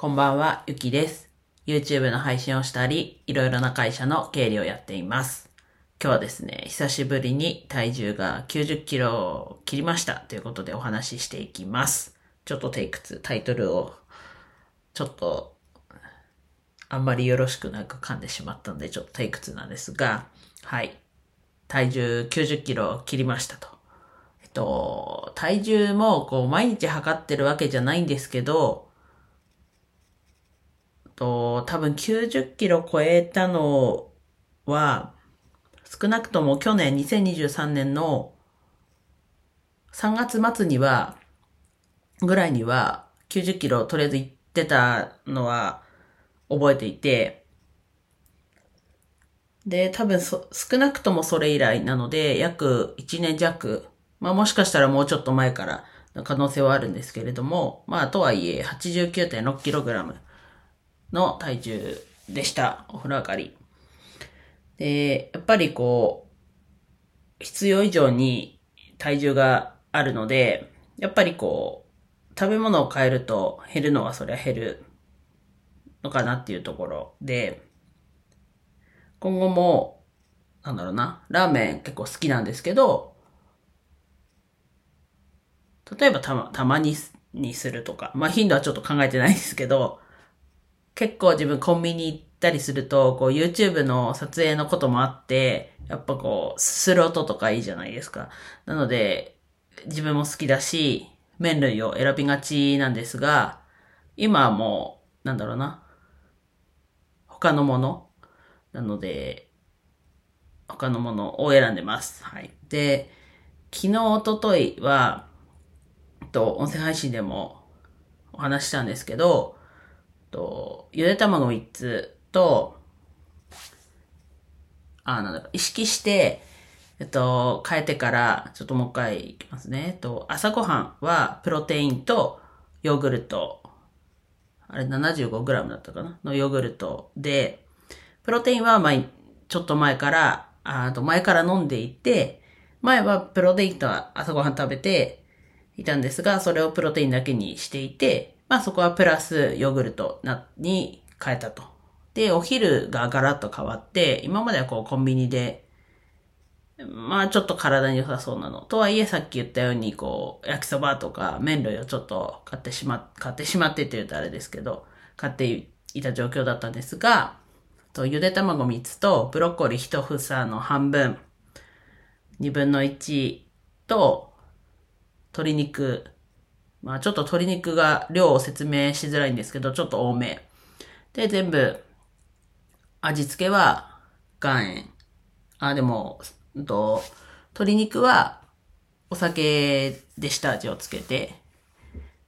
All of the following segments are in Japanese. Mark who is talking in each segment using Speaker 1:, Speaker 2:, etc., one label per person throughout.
Speaker 1: こんばんは、ゆきです。YouTube の配信をしたり、いろいろな会社の経理をやっています。今日はですね、久しぶりに体重が90キロを切りましたということでお話ししていきます。ちょっとテイク2、タイトルを、ちょっと、あんまりよろしくなく噛んでしまったので、ちょっとテイク2なんですが、はい。体重90キロを切りましたと。えっと、体重もこう毎日測ってるわけじゃないんですけど、と、多分90キロ超えたのは、少なくとも去年2023年の3月末には、ぐらいには90キロとりあえず行ってたのは覚えていて、で、多分少なくともそれ以来なので、約1年弱、まあもしかしたらもうちょっと前からの可能性はあるんですけれども、まあとはいえ 89.6kg の体重でした。お風呂上がり。で、やっぱりこう、必要以上に体重があるので、やっぱりこう、食べ物を変えると減るのはそりゃ減るのかなっていうところで、今後も、なんだろうな、ラーメン結構好きなんですけど、例えばたま、たまににするとか、まあ頻度はちょっと考えてないですけど、結構自分コンビニ行ったりすると、こう YouTube の撮影のこともあって、やっぱこう、すする音とかいいじゃないですか。なので、自分も好きだし、麺類を選びがちなんですが、今はもう、なんだろうな、他のものなので、他のものを選んでます。はい。で、昨日、おとといは、と、音声配信でもお話ししたんですけど、と、ゆで卵3つと、あ、なんだろ、意識して、えっと、変えてから、ちょっともう一回いきますね。えっと、朝ごはんは、プロテインと、ヨーグルト、あれ 75g だったかな？のヨーグルト。で、プロテインは前、ちょっと前から、あと前から飲んでいて、前はプロテインと朝ごはん食べていたんですが、それをプロテインだけにしていて、まあそこはプラスヨーグルトに変えたと。で、お昼がガラッと変わって、今まではこうコンビニで、まあちょっと体に良さそうなの。とはいえさっき言ったようにこう焼きそばとか麺類をちょっと買ってしま、買ってしまってって言うとあれですけど、買っていた状況だったんですが、とゆで卵3つとブロッコリー1房の半分、2分の1と鶏肉、まあちょっと鶏肉が量を説明しづらいんですけど、ちょっと多め。で、全部、味付けは岩塩。あ、でも、うんと、鶏肉はお酒で下味をつけて、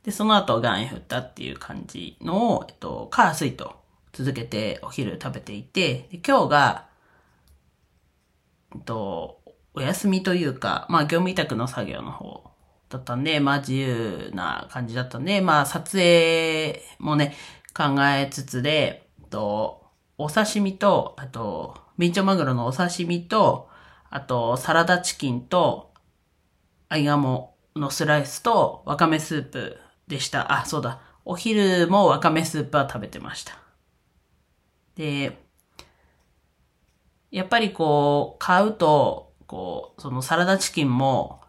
Speaker 1: で、その後岩塩振ったっていう感じのを、えっと、火水と続けてお昼食べていて、で今日が、えっと、お休みというか、まあ業務委託の作業の方だったんで、まあ自由な感じだったんで、まあ撮影もね、考えつつで、と、お刺身と、あと、ビンチョマグロのお刺身と、あと、サラダチキンと、アイガモのスライスと、わかめスープでした。あ、そうだ。お昼もわかめスープは食べてました。で、やっぱりこう、買うと、こう、そのサラダチキンも、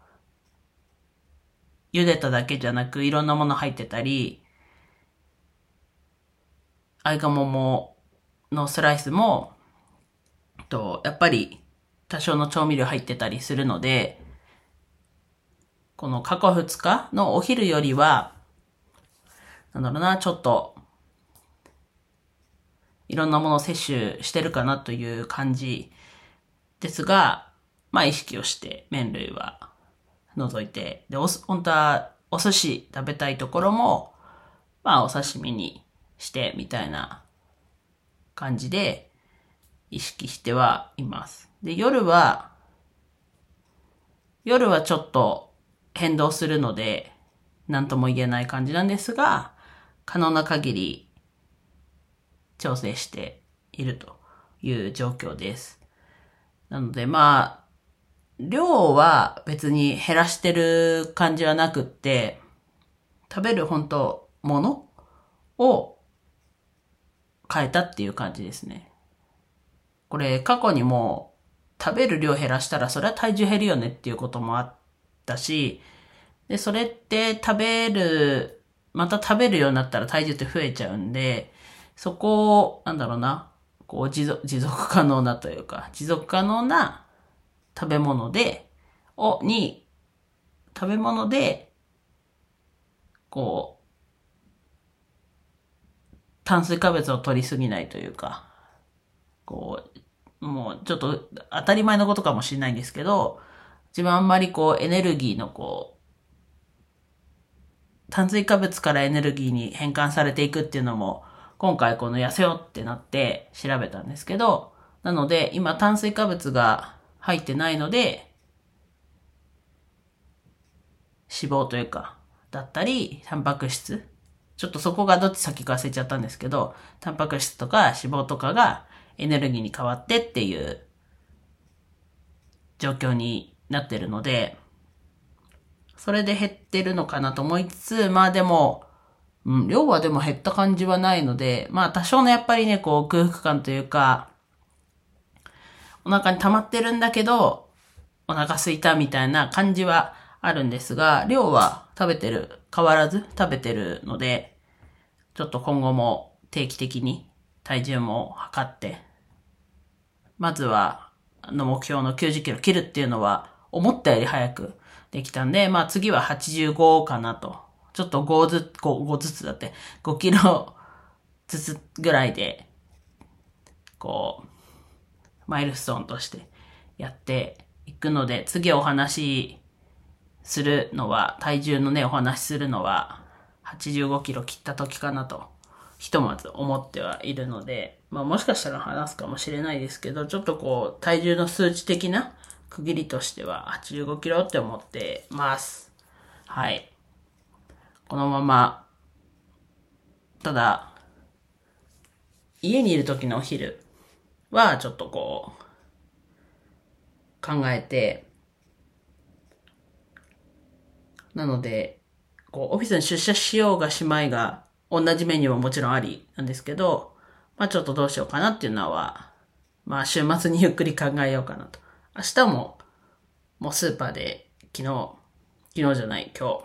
Speaker 1: 茹でただけじゃなく、いろんなもの入ってたり、アイガモも、のスライスも、と、やっぱり、多少の調味料入ってたりするので、この過去2日のお昼よりは、なんだろうな、ちょっと、いろんなものを摂取してるかなという感じですが、まあ意識をして麺類は。除いて、で、お、本当はお寿司食べたいところも、まあお刺身にしてみたいな感じで意識してはいます。で、夜は、夜はちょっと変動するので、何とも言えない感じなんですが、可能な限り調整しているという状況です。なのでまあ、量は別に減らしてる感じはなくって、食べる本当ものを変えたっていう感じですね。これ過去にも食べる量減らしたらそれは体重減るよねっていうこともあったし、で、それって食べる、また食べるようになったら体重って増えちゃうんで、そこを、なんだろうな、こう持続、持続可能なというか、持続可能な食べ物で、を、に、食べ物で、こう、炭水化物を取りすぎないというか、こう、もうちょっと当たり前のことかもしれないんですけど、自分あんまりこうエネルギーのこう、炭水化物からエネルギーに変換されていくっていうのも、今回この痩せようってなって調べたんですけど、なので今炭水化物が入ってないので、脂肪というか、だったり、タンパク質。ちょっとそこがどっち先か忘れちゃったんですけど、タンパク質とか脂肪とかがエネルギーに変わってっていう状況になってるので、それで減ってるのかなと思いつつ、まあでも、うん、量はでも減った感じはないので、まあ多少のやっぱりね、こう空腹感というか、お腹に溜まってるんだけど、お腹空いたみたいな感じはあるんですが、量は食べてる、変わらず食べてるので、ちょっと今後も定期的に体重も測って、まずは、の目標の90キロ切るっていうのは思ったより早くできたんで、まあ次は85かなと。ちょっと5ずつ、5, 5ずつだって、5キロずつぐらいで、こう、マイルストーンとしてやっていくので、次お話しするのは、体重のね、お話しするのは、85キロ切った時かなと、ひとまず思ってはいるので、まあもしかしたら話すかもしれないですけど、ちょっとこう、体重の数値的な区切りとしては85キロって思ってます。はい。このまま、ただ、家にいる時のお昼はちょっとこう、考えて、なので、こう、オフィスに出社しようがしまいが、同じメニューももちろんありなんですけど、まあちょっとどうしようかなっていうのは、まあ週末にゆっくり考えようかなと。明日も、もうスーパーで昨日、昨日じゃない今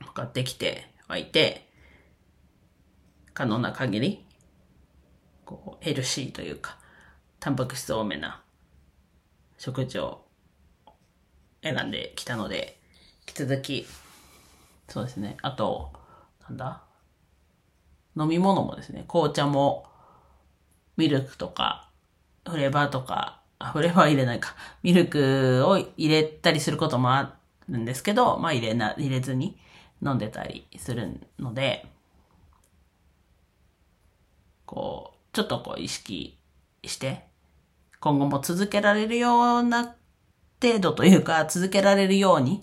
Speaker 1: 日、買ってきてはいて、可能な限り、こう、ヘルシーというか、タンパク質多めな食事を選んできたので、引き続き、そうですね。あと、なんだ？飲み物もですね、紅茶も、ミルクとか、フレーバーとか、あ、フレーバー入れないか。ミルクを入れたりすることもあるんですけど、まあ入れな、入れずに飲んでたりするので、こう、ちょっとこう意識して、今後も続けられるような程度というか、続けられるように、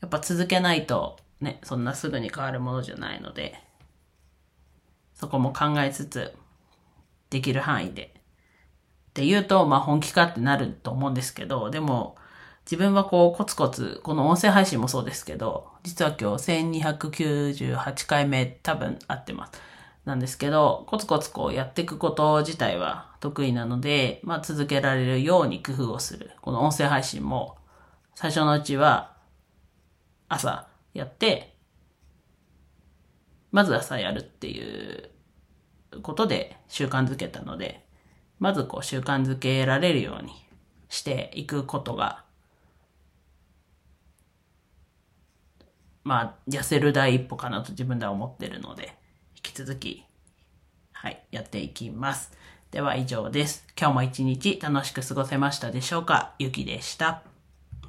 Speaker 1: やっぱ続けないとね、そんなすぐに変わるものじゃないので、そこも考えつつ、できる範囲で。って言うと、まあ本気かってなると思うんですけど、でも、自分はこうコツコツ、この音声配信もそうですけど、実は今日1298回目多分合ってます。なんですけど、コツコツこうやっていくこと自体は得意なので、まあ続けられるように工夫をする。この音声配信も、最初のうちは朝やって、まず朝やるっていうことで習慣づけたので、まずこう習慣づけられるようにしていくことが、まあ、痩せる第一歩かなと自分では思ってるので、き続き、はい、やっていきます。では以上です。今日も一日楽しく過ごせましたでしょうか？ゆきでした。